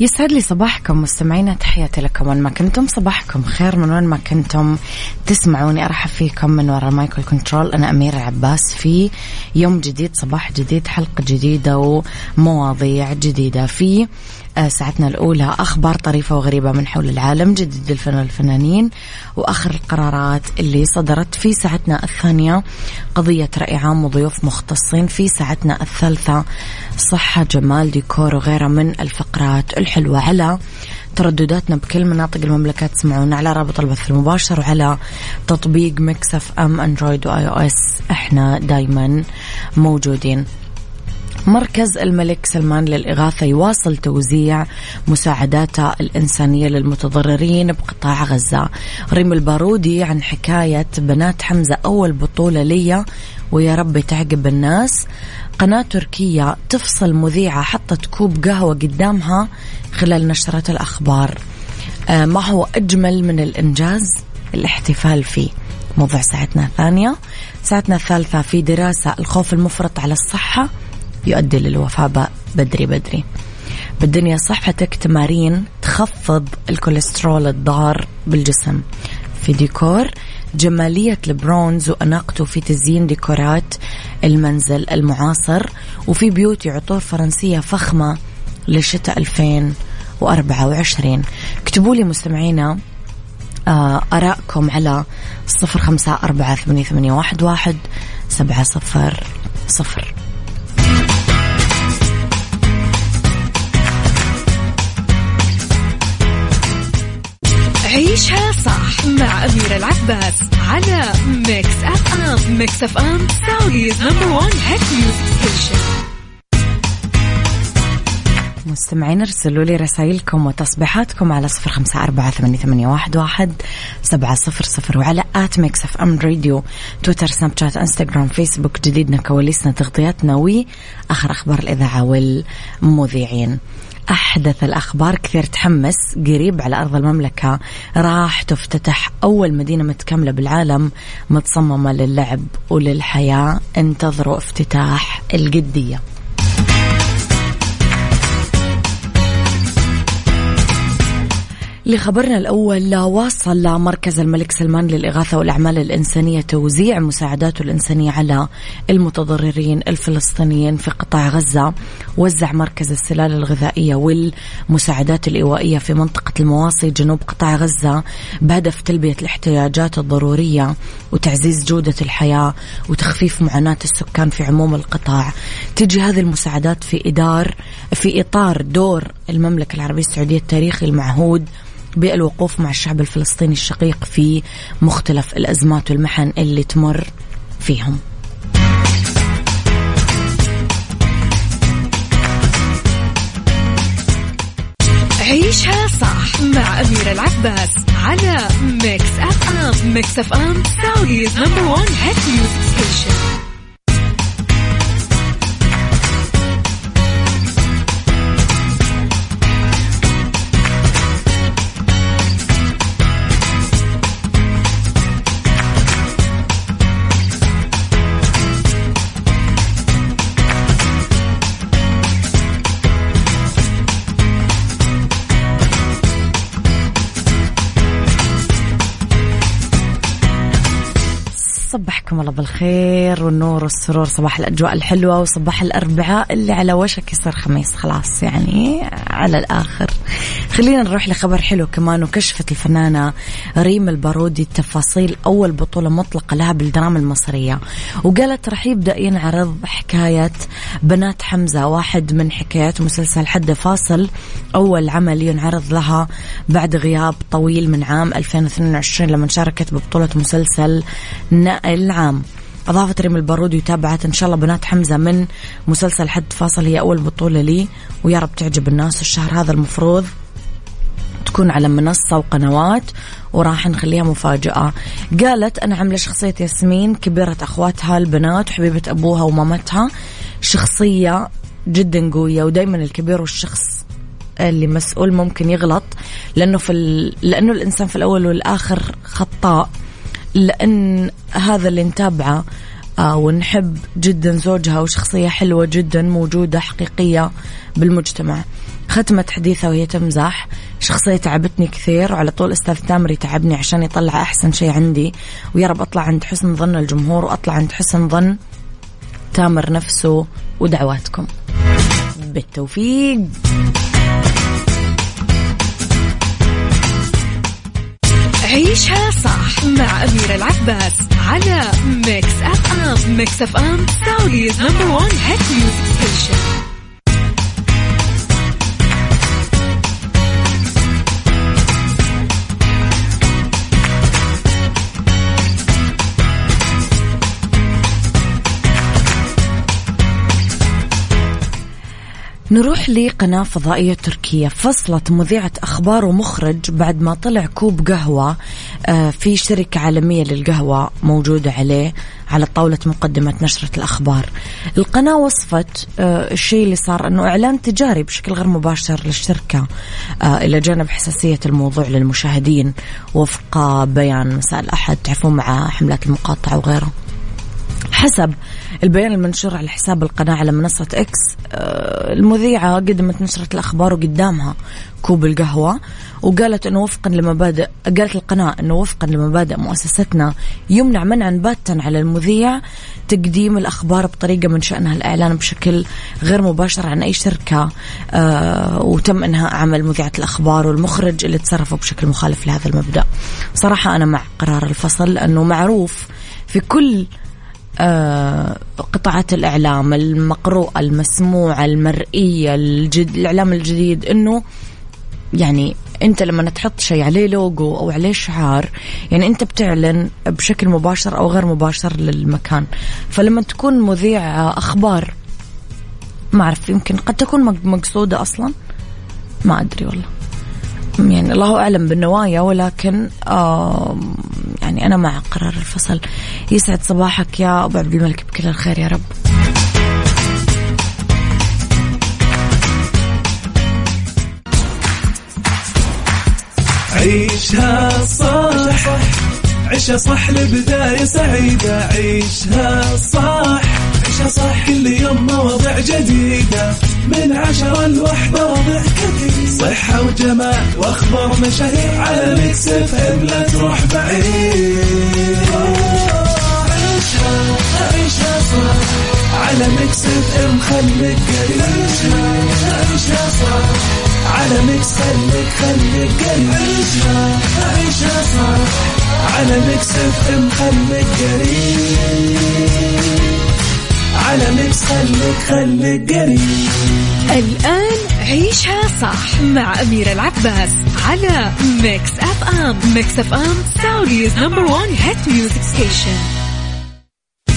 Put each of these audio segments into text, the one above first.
يسعد لي صباحكم مستمعينا تحياتي لكم. وين ما كنتم صباحكم خير. من وين ما كنتم تسمعوني أرحب فيكم من وراء المايكل كنترول أنا أميرة العباس في يوم جديد صباح جديد حلقة جديدة ومواضيع جديدة في ساعتنا الأولى أخبار طريفة وغريبة من حول العالم جديد الفن والفنانين وآخر القرارات اللي صدرت في ساعتنا الثانية. قضية رأي عام وضيوف مختصين في ساعتنا الثالثة. صحة جمال ديكور وغيرها من الفقرات الحلوة. على تردداتنا بكل مناطق المملكة تسمعونا على رابط البث المباشر وعلى تطبيق Mix FM Android و iOS. إحنا دايما موجودين. مركز الملك سلمان للإغاثة يواصل توزيع مساعداته الإنسانية للمتضررين بقطاع غزة. ريم البارودي عن حكاية بنات حمزة أول بطولة لي ويا رب تعقب الناس. قناة تركية تفصل مذيعة حطت كوب قهوة قدامها خلال نشرة الأخبار. آه ما هو أجمل من الإنجاز؟ الاحتفال فيه. موضوع ساعتنا الثانية ساعتنا الثالثة في دراسة الخوف المفرط على الصحة. يؤدي للوفاة بدري بدري. بالدنيا صحتك تمارين تخفض الكوليسترول الضار بالجسم. في ديكور جمالية البرونز وأناقته في تزيين ديكورات المنزل المعاصر وفي بيوتي عطور فرنسية فخمة للشتاء 2024 اكتبوا لي مستمعينا آه، آرائكم على صفر خمسة أربعة ثمانية واحد سبعة صفر صفر. عيشها صح مع أميرة العباس على Mix FM Mix FM Saudi's number one hit music station مستمعين ارسلوا لي رسائلكم وتصبيحاتكم على صفر خمسة أربعة ثمانية واحد سبعة صفر صفر وعلى at Mix FM Radio تويتر سناب شات إنستغرام فيسبوك جديدنا كواليسنا تغطياتنا وآخر أخبار الإذاعة والمذيعين. أحدث الأخبار كثير تحمس. قريب على أرض المملكة راح تفتتح أول مدينة متكاملة بالعالم متصممة للعب وللحياة. انتظروا افتتاح القدية. لخبرنا الأول واصل مركز الملك سلمان للإغاثة والأعمال الإنسانية توزيع مساعداته الإنسانية على المتضررين الفلسطينيين في قطاع غزة. وزع مركز السلال الغذائية والمساعدات الإيوائية في منطقة المواصي جنوب قطاع غزة بهدف تلبية الاحتياجات الضرورية وتعزيز جودة الحياة وتخفيف معاناة السكان في عموم القطاع. تجي هذه المساعدات في إدار في إطار دور المملكة العربية السعودية التاريخي المعهود بالوقوف مع الشعب الفلسطيني الشقيق في مختلف الأزمات والمحن اللي تمر فيهم. عيشها صح مع أميرة العباس على Mix FM Mix FM Saudi's number one hit music station صبحكم الله بالخير والنور والسرور صباح الأجواء الحلوة وصباح الأربعاء اللي على وشك يصير خميس خلاص يعني على الآخر. خلينا نروح لخبر حلو كمان وكشفت الفنانة ريم البارودي تفاصيل أول بطولة مطلقة لها بالدراما المصرية وقالت راح يبدأ ينعرض حكاية بنات حمزة واحد من حكايات مسلسل حد فاصل أول عمل ينعرض لها بعد غياب طويل من عام 2022 لما شاركت ببطولة مسلسل العام. أضافت ريم البارودي وتابعت إن شاء الله بنات حمزة من مسلسل حد فاصل هي أول بطولة لي ويا رب تعجب الناس. الشهر هذا المفروض تكون على منصة وقنوات وراح نخليها مفاجأة. قالت أنا عاملة شخصية ياسمين كبيرة أخواتها البنات وحبيبة أبوها ومامتها. شخصية جدا قوية ودايما الكبير والشخص اللي مسؤول ممكن يغلط لأنه في ال... لأنه الإنسان في الأول والآخر خطاء. لأن هذا اللي نتابعه آه ونحب جدا زوجها وشخصية حلوة جدا موجودة حقيقية بالمجتمع. ختمت حديثها وهي تمزح. شخصية تعبتني كثير. وعلى طول أستاذ تامر يتعبني عشان يطلع أحسن شيء عندي. ويا رب أطلع عند حسن ظن الجمهور وأطلع عند حسن ظن تامر نفسه ودعواتكم. بالتوفيق! عيشها صح مع أميرة العباس على Mix FM Mix FM Saudi's number one hit music station نروح لقناة فضائية تركية. فصلت مذيعة أخبار ومخرج بعد ما طلع كوب قهوة آه، في شركة عالمية للقهوة موجودة عليه على طاولة مقدمة نشرة الأخبار. القناة وصفت آه، الشيء اللي صار أنه إعلان تجاري بشكل غير مباشر للشركة آه، إلى جانب حساسية الموضوع للمشاهدين وفق بيان مساء الأحد. تعرفون مع حملات المقاطعة وغيره حسب البيان المنشور على حساب القناة على منصة إكس آه، المذيعة قدمت نشرة الأخبار وقدامها كوب القهوة وقالت أنه وفقا لمبادئ قالت القناة أنه وفقا لمبادئ مؤسستنا يمنع منعا باتا على المذيع تقديم الأخبار بطريقة من شأنها الإعلان بشكل غير مباشر عن أي شركة آه وتم إنهاء عمل مذيعة الأخبار والمخرج اللي تصرفوا بشكل مخالف لهذا المبدأ. صراحة أنا مع قرار الفصل لأنه معروف في كل قطاعات الإعلام المقروءة المسموعة المرئية الجد الإعلام الجديد أنه يعني أنت لما تحط شيء عليه لوجو أو عليه شعار يعني أنت بتعلن بشكل مباشر أو غير مباشر للمكان. فلما تكون مذيع أخبار ما أعرف يمكن قد تكون مقصودة أصلا؟ ما أدري والله. يعني الله أعلم بالنوايا ولكن يعني أنا مع قرار الفصل. يسعد صباحك يا أبو عبد الملك بكل الخير يا رب. عيشها صح عيشها صح لبداية سعيدة. عيشها صح عيشها صح كل يوم مواضيع جديدة. من عشرة لوحدة وضع كثير صحة وجمال وأخبار مشاهير على Mix FM لا تروح بعيد. عيشها عيشها صح على Mix FM خليك قريب. عيشها عيشها صح على Mix خليك خليك قريب عيشها عيشها صح على Mix FM خليك قريب. على Mix خليك خليك قريب. الآن عيشها صح مع أميرة العباس على Mix FM Mix FM Saudi's number one hit music station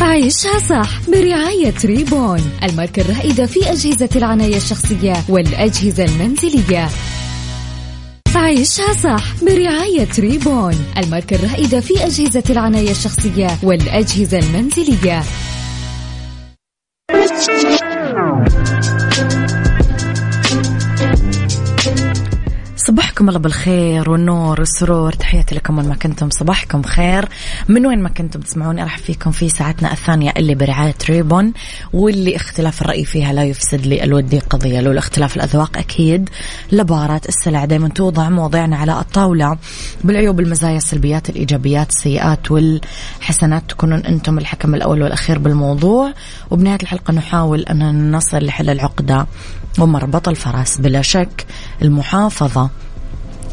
عيشها صح برعاية Rebune الماركة الرائدة في أجهزة العناية الشخصية والأجهزة المنزلية. عيشها صح برعاية Rebune الماركة الرائدة في أجهزة العناية الشخصية والأجهزة المنزلية. مساكم الله بالخير والنور والسرور. تحياتي لكم وين ما كنتم صباحكم خير. من وين ما كنتم تسمعوني أرحب فيكم في ساعتنا الثانية اللي برعاية Rebune واللي اختلاف الرأي فيها لا يفسد للود قضية. لو الاختلاف الأذواق أكيد لبارات السلع دائما توضع مواضيعنا على الطاولة. بالعيوب المزايا السلبيات الإيجابيات السيئات والحسنات تكونون أنتم الحكم الأول والأخير بالموضوع. وبنهاية الحلقة نحاول أن نصل لحل العقدة ومربط الفرس بلا شك المحافظة.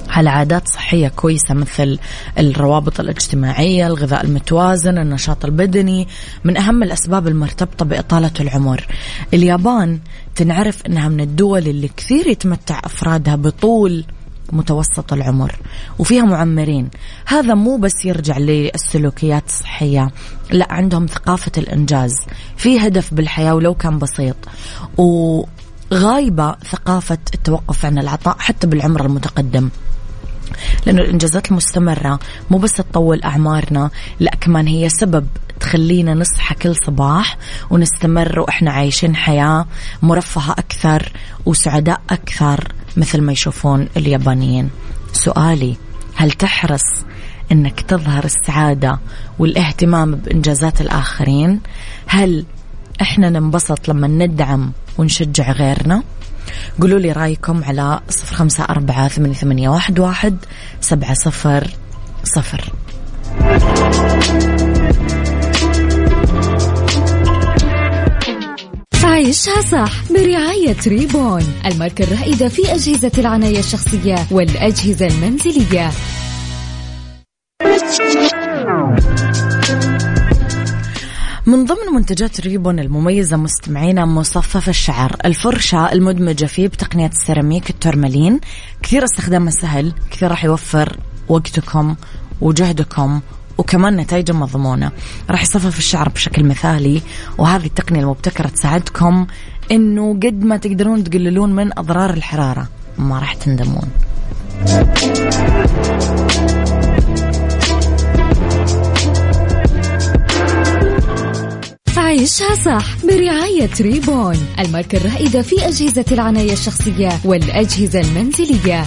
على عادات صحية كويسة مثل الروابط الاجتماعية الغذاء المتوازن النشاط البدني؟ من أهم الأسباب المرتبطة بإطالة العمر. اليابان تنعرف أنها من الدول اللي كثير يتمتع أفرادها بطول متوسط العمر وفيها معمرين. هذا مو بس يرجع للسلوكيات الصحية لا عندهم ثقافة الإنجاز. في هدف بالحياة ولو كان بسيط و غايبة ثقافة التوقف عن العطاء حتى بالعمر المتقدم. لأنه الإنجازات المستمرة مو بس تطول أعمارنا لا كمان هي سبب تخلينا نصحى كل صباح ونستمر وإحنا عايشين حياة مرفهة أكثر وسعداء أكثر مثل ما يشوفون اليابانيين. سؤالي هل تحرص إنك تظهر السعادة والاهتمام بإنجازات الآخرين؟ هل إحنا ننبسط لما ندعم ونشجع غيرنا. قولوا لي رأيكم على صفر خمسة أربعة ثمانية, ثمانية واحد, واحد سبعة صفر صفر. عيشها صح برعاية Rebune الماركة الرائدة في أجهزة العناية الشخصية والأجهزة المنزلية. من ضمن منتجات Rebune المميزة مستمعينا مصفف الشعر الفرشة المدمجة فيه بتقنية السيراميك التورمالين. كثير استخدامها سهل كثير راح يوفر وقتكم وجهدكم وكمان نتائجه مضمونة. راح يصفف الشعر بشكل مثالي وهذه التقنية المبتكرة تساعدكم إنه قد ما تقدرون تقللون من أضرار الحرارة. ما راح تندمون. عيشها صح برعاية ريبون الماركة الرائدة في أجهزة العناية الشخصية والأجهزة المنزلية.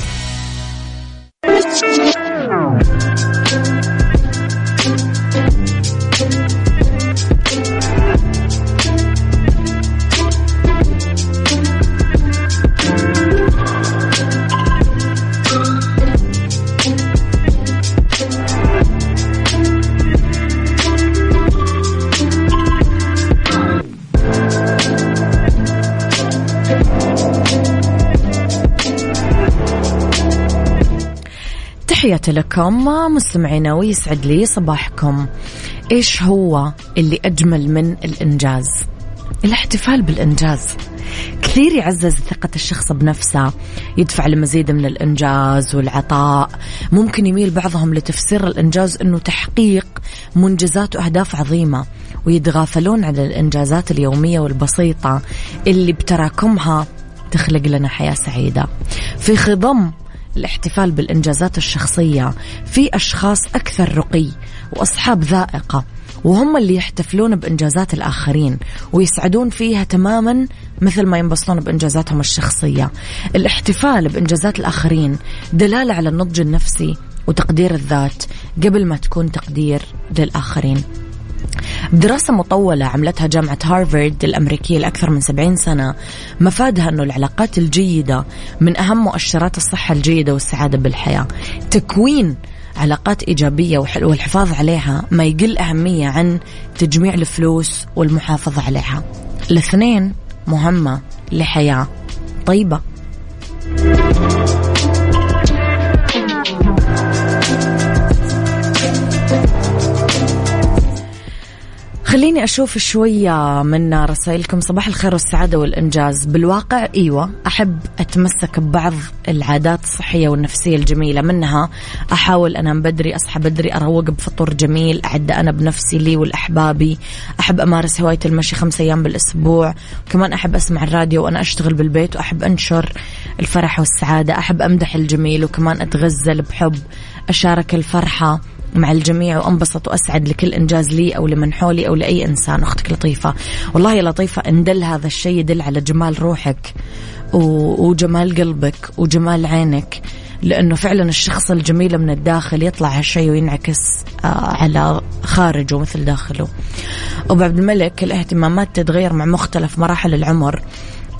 تحياتي لكم مستمعينا ويسعد لي صباحكم. إيش هو اللي أجمل من الإنجاز؟ الاحتفال بالإنجاز. كثير يعزز ثقة الشخص بنفسه يدفع لمزيد من الإنجاز والعطاء. ممكن يميل بعضهم لتفسير الإنجاز أنه تحقيق منجزات وأهداف عظيمة ويتغافلون عن الإنجازات اليومية والبسيطة اللي بتراكمها تخلق لنا حياة سعيدة. في خضم الاحتفال بالإنجازات الشخصية في أشخاص أكثر رقي وأصحاب ذائقة وهم اللي يحتفلون بإنجازات الآخرين ويسعدون فيها تماما مثل ما ينبسطون بإنجازاتهم الشخصية. الاحتفال بإنجازات الآخرين دلالة على النضج النفسي وتقدير الذات قبل ما تكون تقدير للآخرين. بدراسة مطولة عملتها جامعة هارفارد الأمريكية لأكثر من 70 سنة مفادها أنه العلاقات الجيدة من أهم مؤشرات الصحة الجيدة والسعادة بالحياة. تكوين علاقات إيجابية والحفاظ عليها ما يقل أهمية عن تجميع الفلوس والمحافظة عليها. الاثنين مهمة لحياة طيبة. خليني أشوف شوية من رسائلكم. صباح الخير والسعادة والإنجاز. بالواقع أيوة أحب أتمسك ببعض العادات الصحية والنفسية الجميلة. منها أحاول أنام بدري أصحى بدري أروق بفطور جميل أعد أنا بنفسي لي والأحبابي أحب أمارس هواية المشي خمسة أيام بالأسبوع. كمان أحب أسمع الراديو وأنا أشتغل بالبيت وأحب أنشر الفرح والسعادة. أحب أمدح الجميل وكمان أتغزل بحب أشارك الفرحة. مع الجميع وانبسط واسعد لكل انجاز لي أو لمن حولي أو لأي انسان أختك لطيفة. والله يا لطيفة إن دل هذا الشيء يدل على جمال روحك وجمال قلبك وجمال عينك لأنه فعلا الشخص الجميل من الداخل يطلع هالشيء وينعكس آه، على خارجه مثل داخله. أبو عبد الملك الاهتمامات تتغير مع مختلف مراحل العمر.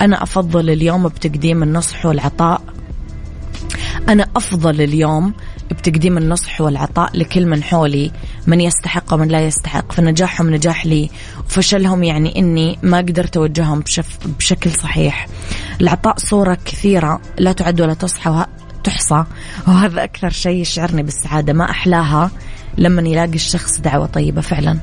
أنا أفضل اليوم بتقديم النصح والعطاء. أنا أفضل اليوم بتقديم النصح والعطاء لكل من حولي من يستحق ومن لا يستحق. فنجاحهم نجاح لي وفشلهم يعني إني ما قدرت أوجههم بشف بشكل صحيح. العطاء صورة كثيرة لا تعد ولا تصحى تحصى وهذا أكثر شيء يشعرني بالسعادة. ما أحلاها لما يلاقي الشخص دعوة طيبة فعلا.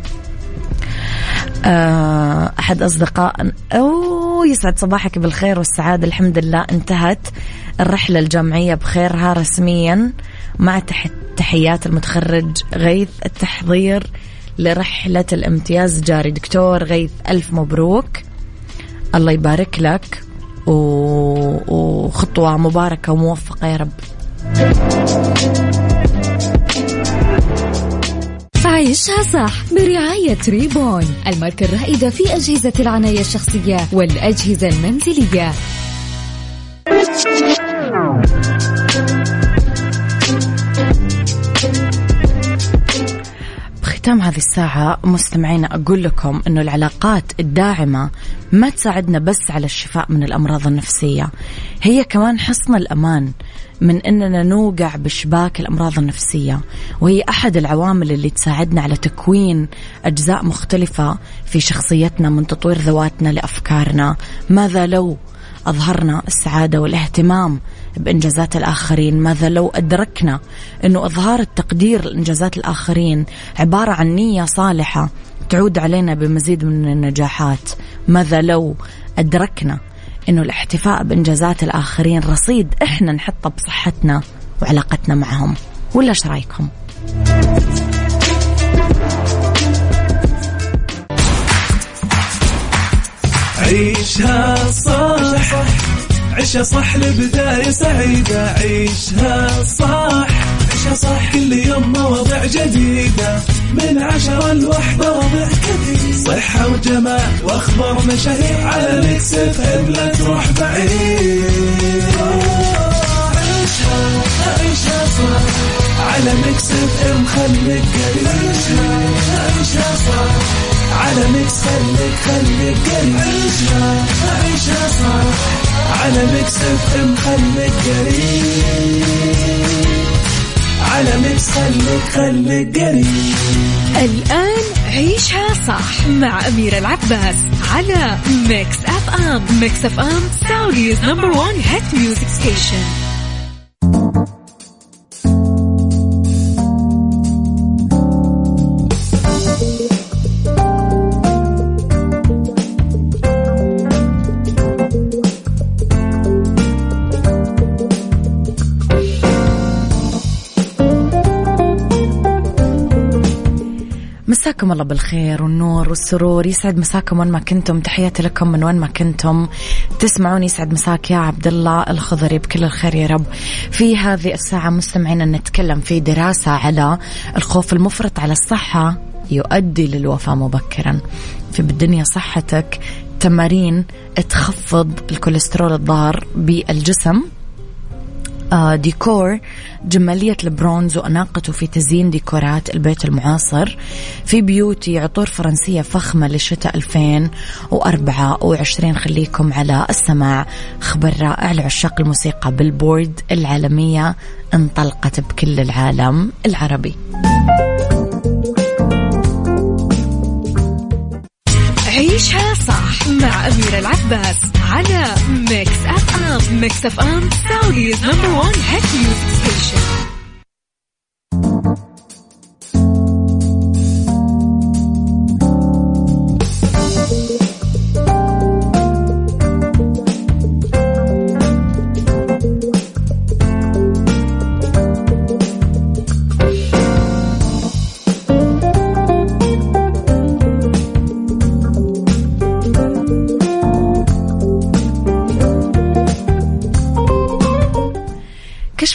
أحد أصدقاء. أو يسعد صباحك بالخير والسعادة. الحمد لله انتهت الرحلة الجامعية بخيرها رسميا مع تحيات المتخرج غيث التحضير لرحلة الامتياز. جاري دكتور غيث ألف مبروك. الله يبارك لك وخطوة مباركة وموفقة يا رب. عيشها صح برعاية ريبون الماركة الرائدة في أجهزة العناية الشخصية والأجهزة المنزلية. ختام هذه الساعة مستمعينا أقول لكم أنه العلاقات الداعمة ما تساعدنا بس على الشفاء من الأمراض النفسية هي كمان حصن الأمان. من أننا نوقع بشباك الأمراض النفسية وهي أحد العوامل اللي تساعدنا على تكوين أجزاء مختلفة في شخصيتنا من تطوير ذواتنا لأفكارنا. ماذا لو أظهرنا السعادة والاهتمام بإنجازات الآخرين؟ ماذا لو أدركنا أنه إظهار التقدير لإنجازات الآخرين عبارة عن نية صالحة تعود علينا بمزيد من النجاحات؟ ماذا لو أدركنا أنه الاحتفاء بإنجازات الآخرين رصيد. إحنا نحطه بصحتنا وعلاقتنا معهم. ولا إيش رأيكم؟ عيشها صح. عيشها صح لبداية سعيدة. عيشها صح. عيشها صح كل يوم مواضيع جديدة. من عشرة لوحدة وضع وجمال وأخبار مشاهير على Mix FM. لا تروح بعيد. عيشها عيشها صح على Mix FM خليك قريب. عيشها عيشها صح على Mix خليك خليك قريب. عيشها عيشها صح على Mix FM خليك قريب. على Mix خليك خليك قريب. الآن عيشها صح مع أميرة العباس على Mix FM Mix FM Saudi's number one hit music station مساكم الله بالخير والنور والسرور. يسعد مساكم وين ما كنتم. تحياتي لكم من وين ما كنتم. تسمعوني يسعد مساك يا عبد الله الخضري. بكل الخير يا رب. في هذه الساعة مستمعين نتكلم في دراسة على الخوف المفرط على الصحة يؤدي للوفاة مبكرا. في بالدنيا صحتك تمارين تخفض الكوليسترول الضار بالجسم. ديكور جمالية البرونز وأناقته في تزيين ديكورات البيت المعاصر. في بيوتي عطور فرنسية فخمة لشتاء 2024 خليكم على السماع. خبر رائع لعشاق الموسيقى Billboard العالمية انطلقت بكل العالم العربي. عيشها صح مع أميرة العباس. ميكس أف أم سعوديز نمبر وان هيت ميوزك ستيشن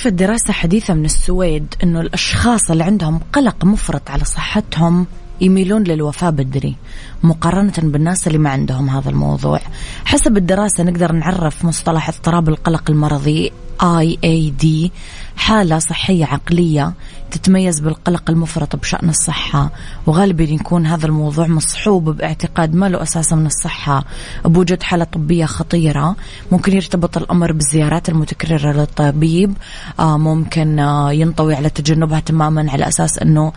كشفت دراسة حديثة من السويد أنه الأشخاص اللي عندهم قلق مفرط على صحتهم يميلون للوفاة بدري مقارنة بالناس اللي ما عندهم هذا الموضوع؟ حسب الدراسة نقدر نعرف مصطلح اضطراب القلق المرضي IAD حالة صحية عقلية تتميز بالقلق المفرط بشأن الصحة وغالبا يكون هذا الموضوع مصحوب باعتقاد ما له أساس من الصحة. بوجود حالة طبية خطيرة ممكن يرتبط الأمر بالزيارات المتكررة للطبيب آه، ممكن آه، ينطوي على تجنبها تماما على أساس أنه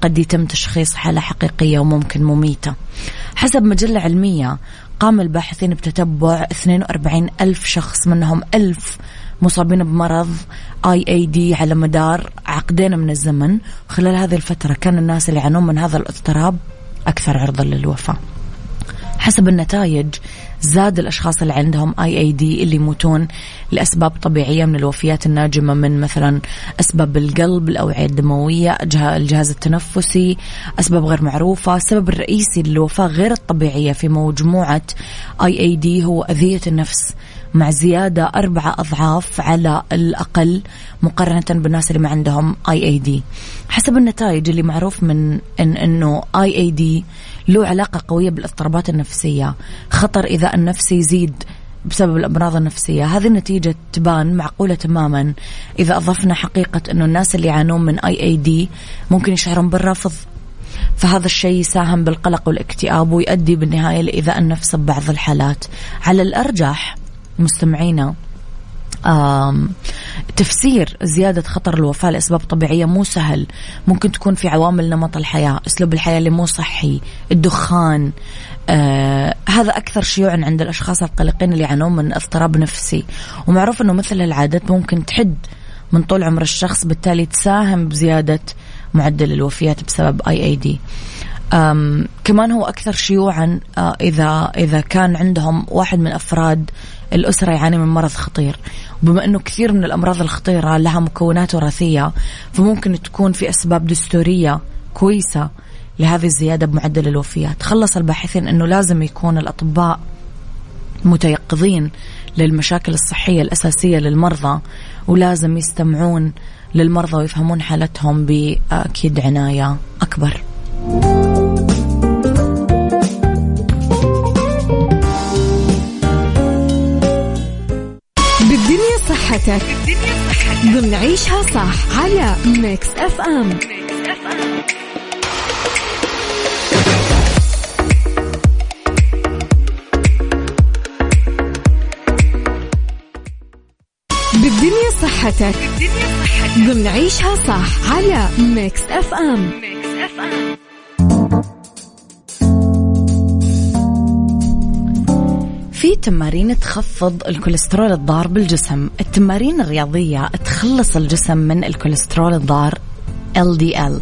قد يتم تشخيص حالة حقيقية وممكن مميتة. حسب مجلة علمية قام الباحثين بتتبع 42 ألف شخص منهم ألف مصابين بمرض اي اي دي على مدار عقدين من الزمن. خلال هذه الفترة كان الناس اللي يعانون من هذا الاضطراب أكثر عرضة للوفاة. حسب النتائج زاد الأشخاص اللي عندهم IAD اللي يموتون لأسباب طبيعية من الوفيات الناجمة من مثلا أسباب القلب الأوعية الدموية الجهاز التنفسي أسباب غير معروفة. السبب الرئيسي للوفاة غير الطبيعية في مجموعة IAD هو أذية النفس. مع زيادة أربعة أضعاف على الأقل مقارنة بالناس اللي ما عندهم IAD حسب النتائج اللي معروف من إن إنه IAD له علاقة قوية بالاضطرابات النفسية. خطر إذا النفسي يزيد بسبب الأمراض النفسية. هذه النتيجة تبان معقولة تماما إذا أضفنا حقيقة أنه الناس اللي يعانون من اي اي دي ممكن يشعرون بالرفض. فهذا الشيء يساهم بالقلق والاكتئاب ويؤدي بالنهاية لإيذاء النفس ببعض الحالات. على الأرجح مستمعينا تفسير زيادة خطر الوفاة لأسباب طبيعية مو سهل. ممكن تكون في عوامل نمط الحياة أسلوب الحياة اللي مو صحي الدخان آه هذا أكثر شيوعا عند الأشخاص القلقين اللي يعانون من اضطراب نفسي. ومعروف أنه مثل العادات ممكن تحد من طول عمر الشخص بالتالي تساهم بزيادة معدل الوفيات بسبب اي اي دي كمان هو أكثر شيوعا آه إذا إذا كان عندهم واحد من أفراد الأسرة يعاني من مرض خطير. وبما إنه كثير من الأمراض الخطيرة لها مكونات وراثية فممكن تكون في أسباب دستورية كويسة لهذه الزيادة بمعدل الوفيات. خلص الباحثين إنه لازم يكون الأطباء متيقظين للمشاكل الصحية الأساسية للمرضى ولازم يستمعون للمرضى ويفهمون حالتهم بأكيد عناية أكبر. صحتك ضمن عيشها صح على Mix FM بالدنيا صحتك ضمن عيشها صح على Mix FM في تمارين تخفض الكوليسترول الضار بالجسم. التمارين الرياضية تخلص الجسم من الكوليسترول الضار LDL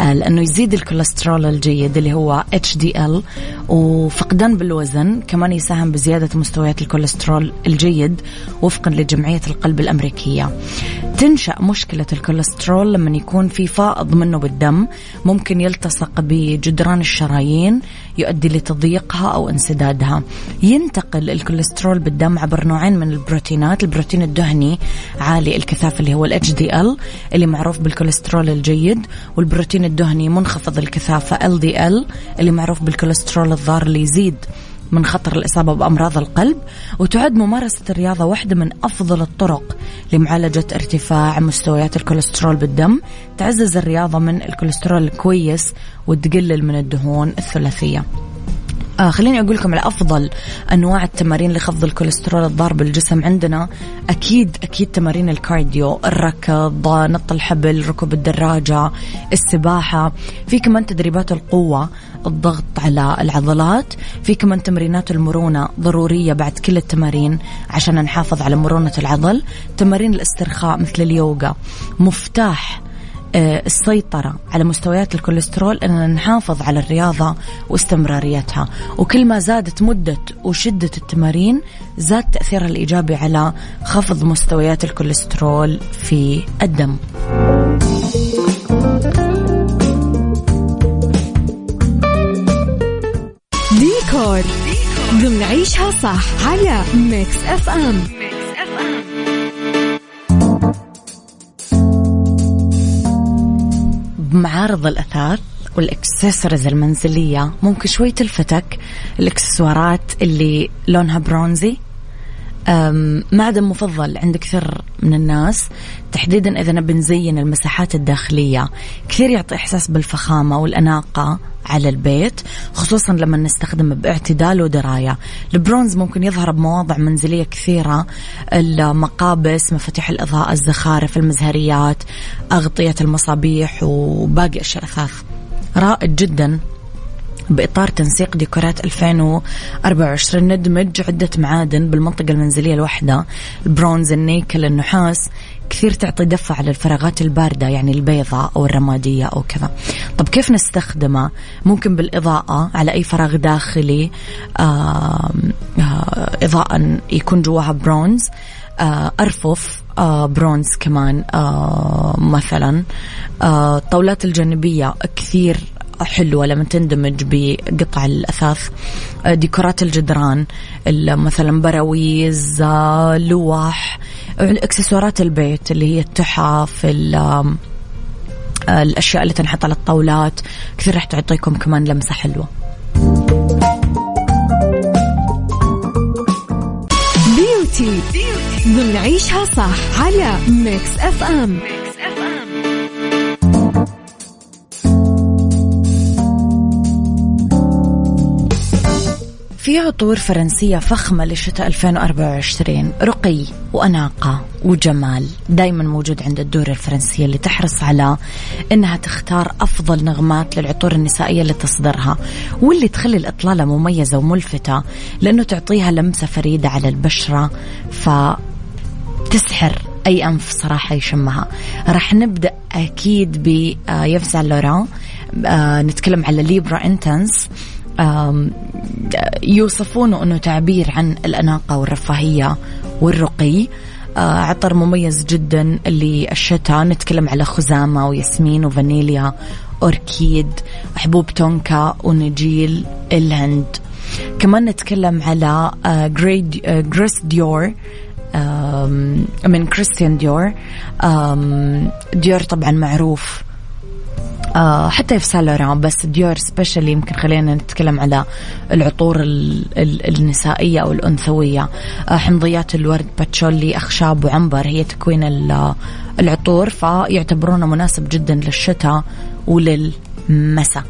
آه، لأنه يزيد الكوليسترول الجيد اللي هو HDL وفقدان بالوزن كمان يساهم بزيادة مستويات الكوليسترول الجيد وفقا لجمعية القلب الأمريكية. تنشأ مشكلة الكوليسترول لما يكون في فائض منه بالدم. ممكن يلتصق بجدران الشرايين يؤدي لتضييقها أو انسدادها. ينتقل الكوليسترول بالدم عبر نوعين من البروتينات. البروتين الدهني عالي الكثافة اللي هو ال HDL اللي معروف بالكوليسترول الجيد والبروتين الدهني منخفض الكثافة LDL اللي معروف بالكوليسترول الضار اللي يزيد. من خطر الإصابة بأمراض القلب وتعد ممارسة الرياضة واحدة من أفضل الطرق لمعالجة ارتفاع مستويات الكوليسترول بالدم تعزز الرياضة من الكوليسترول الكويس وتقلل من الدهون الثلاثية. آه خليني أقول لكم على أفضل أنواع التمارين لخفض الكوليسترول الضار بالجسم عندنا. أكيد أكيد تمارين الكارديو الركض نط الحبل ركوب الدراجة السباحة. في كمان تدريبات القوة الضغط على العضلات. في كمان تمرينات المرونة ضرورية بعد كل التمارين عشان نحافظ على مرونة العضل. تمارين الاسترخاء مثل اليوغا مفتاح السيطرة على مستويات الكوليسترول أننا نحافظ على الرياضة واستمراريتها. وكل ما زادت مدة وشدة التمارين زاد تأثيرها الإيجابي على خفض مستويات الكوليسترول في الدم. ديكور. ضمن عيشها صح على Mix FM. بمعارض الأثاث والإكسسوارز المنزلية ممكن شوي تلفتك الإكسسوارات اللي لونها برونزي معدن مفضل عند كثير من الناس. تحديدا إذا نبي نزين المساحات الداخلية كثير يعطي إحساس بالفخامة والأناقة على البيت خصوصا لما نستخدمه باعتدال ودراية. البرونز ممكن يظهر بمواضع منزلية كثيرة المقابس مفاتيح الإضاءة الزخارف المزهريات أغطية المصابيح وباقي أثاث رائد جدا. بإطار تنسيق ديكورات 2024 ندمج عدة معادن بالمنطقة المنزلية الواحدة. البرونز النيكل النحاس. كثير تعطي دفع على الفراغات الباردة يعني البيضاء أو الرمادية أو كذا. طب كيف نستخدمه؟ ممكن بالإضاءة على أي فراغ داخلي. آه إضاءة يكون جواها برونز. آه أرفف آه برونز كمان آه مثلا. آه الطاولات الجانبية كثير حلوة لما تندمج بقطع الأثاث. آه، ديكورات الجدران مثلا براويز آه، لوح إكسسوارات البيت اللي هي التحف آه، الأشياء اللي تنحط على الطاولات. كثير راح تعطيكم كمان لمسة حلوة. beauty عيشها صح على Mix FM Mix في عطور فرنسية فخمة لشتاء 2024 رقي وأناقة وجمال دايما موجود عند الدور الفرنسية اللي تحرص على أنها تختار أفضل نغمات للعطور النسائية اللي تصدرها واللي تخلي الإطلالة مميزة وملفتة لأنه تعطيها لمسة فريدة على البشرة فتسحر أي أنف صراحة يشمها. راح نبدأ أكيد بيف لوران آه نتكلم على ليبرا انتنس. يوصفونه أنه تعبير عن الأناقة والرفاهية والرقي. آه، عطر مميز جدا للشتاء. نتكلم على خزامة وياسمين وفانيليا أوركيد حبوب تونكا ونجيل الهند. كمان نتكلم على جريد Gris Dior من Christian Dior Dior طبعا معروف. حتى في Saint Laurent بس Dior special يمكن خلينا نتكلم على العطور ال ال النسائية أو الأنثوية. آه حمضيات الورد باتشولي أخشاب وعنبر هي تكوين العطور فيعتبرونه مناسب جدا للشتاء وللمساء.